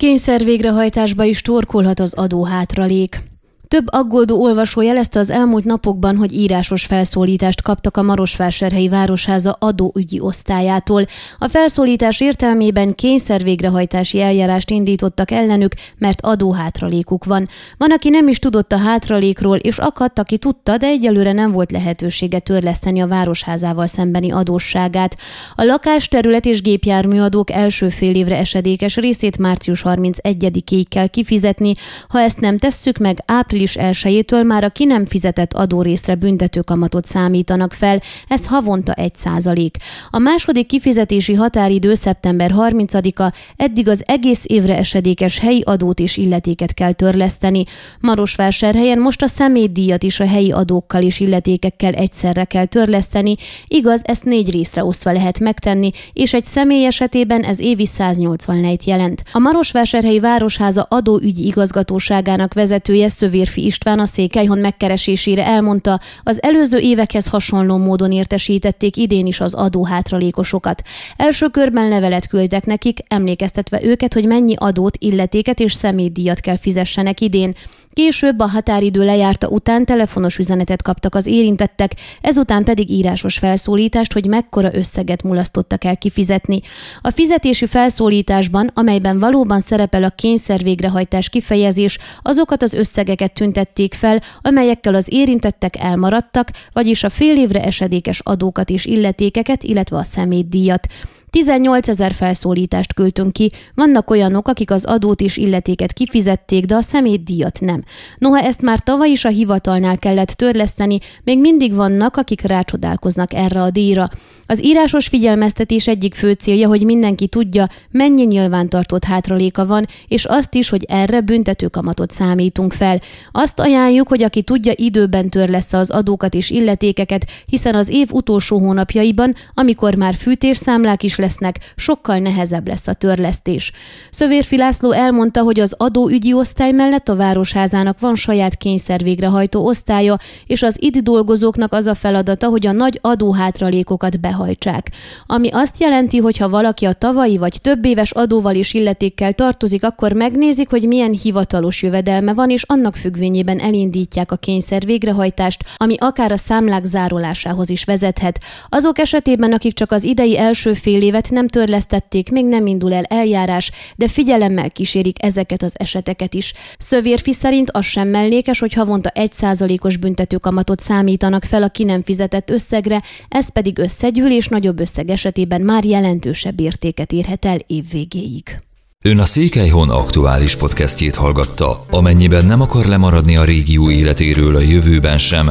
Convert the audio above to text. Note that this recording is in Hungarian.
Kényszer végrehajtásba is torkolhat az adóhátralék. Több aggódó olvasó jelezte az elmúlt napokban, hogy írásos felszólítást kaptak a Marosvásárhelyi Városháza adóügyi osztályától. A felszólítás értelmében kényszer végrehajtási eljárást indítottak ellenük, mert adóhátralékuk van. Van, aki nem is tudott a hátralékról, és akadt, aki tudta, de egyelőre nem volt lehetősége törleszteni a Városházával szembeni adósságát. A lakásterület és gépjárműadók első fél évre esedékes részét március 31-ig kell kifizetni. Ha ezt nem tesszük meg, április április 1-től már a ki nem fizetett adórészre büntetőkamatot számítanak fel, ez havonta 1 százalék. A második kifizetési határidő szeptember 30-a, eddig az egész évre esedékes helyi adót és illetéket kell törleszteni. Marosvásárhelyen most a személydíjat is a helyi adókkal és illetékekkel egyszerre kell törleszteni, igaz, ezt négy részre osztva lehet megtenni, és egy személy esetében ez évi 180 lejt jelent. A Marosvásárhelyi Városháza adóügyi igazgatóságának vezetője Szövér Férfi István a Székelyhon megkeresésére elmondta, az előző évekhez hasonló módon értesítették idén is az adóhátralékosokat. Első körben levelet küldtek nekik, emlékeztetve őket, hogy mennyi adót, illetéket és személydíjat kell fizessenek idén. Később a határidő lejárta után telefonos üzenetet kaptak az érintettek, ezután pedig írásos felszólítást, hogy mekkora összeget mulasztottak el kifizetni. A fizetési felszólításban, amelyben valóban szerepel a kényszer végrehajtás kifejezés, azokat az összegeket tüntették fel, amelyekkel az érintettek elmaradtak, vagyis a fél évre esedékes adókat és illetékeket, illetve a szemétdíjat. 18 ezer felszólítást küldtünk ki, vannak olyanok, akik az adót és illetéket kifizették, de a szemétdíjat nem. Noha ezt már tavaly is a hivatalnál kellett törleszteni, még mindig vannak, akik rácsodálkoznak erre a díjra. Az írásos figyelmeztetés egyik fő célja, hogy mindenki tudja, mennyi nyilvántartott hátraléka van, és azt is, hogy erre büntetőkamatot számítunk fel. Azt ajánljuk, hogy aki tudja, időben törlesz az adókat és illetékeket, hiszen az év utolsó hónapjaiban, amikor már fűtésszámlák is lesznek, sokkal nehezebb lesz a törlesztés. Szövérfi László elmondta, hogy az adóügyi osztály mellett a Városházának van saját kényszer végrehajtó osztálya, és az itt dolgozóknak az a feladata, hogy a nagy adóhátralékokat behajtsák. Ami azt jelenti, hogy ha valaki a tavalyi vagy több éves adóval és illetékkel tartozik, akkor megnézik, hogy milyen hivatalos jövedelme van, és annak függvényében elindítják a kényszer végrehajtást, ami akár a számlák zárolásához is vezethet. Azok esetében, akik csak az idei első fél évet nem törlesztették, még nem indul el eljárás, de figyelemmel kísérik ezeket az eseteket is. Szövérfi szerint az sem mellékes, hogy havonta egy százalékos büntetőkamatot számítanak fel a ki nem fizetett összegre, ez pedig összegyűl és nagyobb összeg esetében már jelentősebb értéket érhet el évvégéig. Ön a Székelyhon aktuális podcastjét hallgatta. Amennyiben nem akar lemaradni a régió életéről a jövőben sem,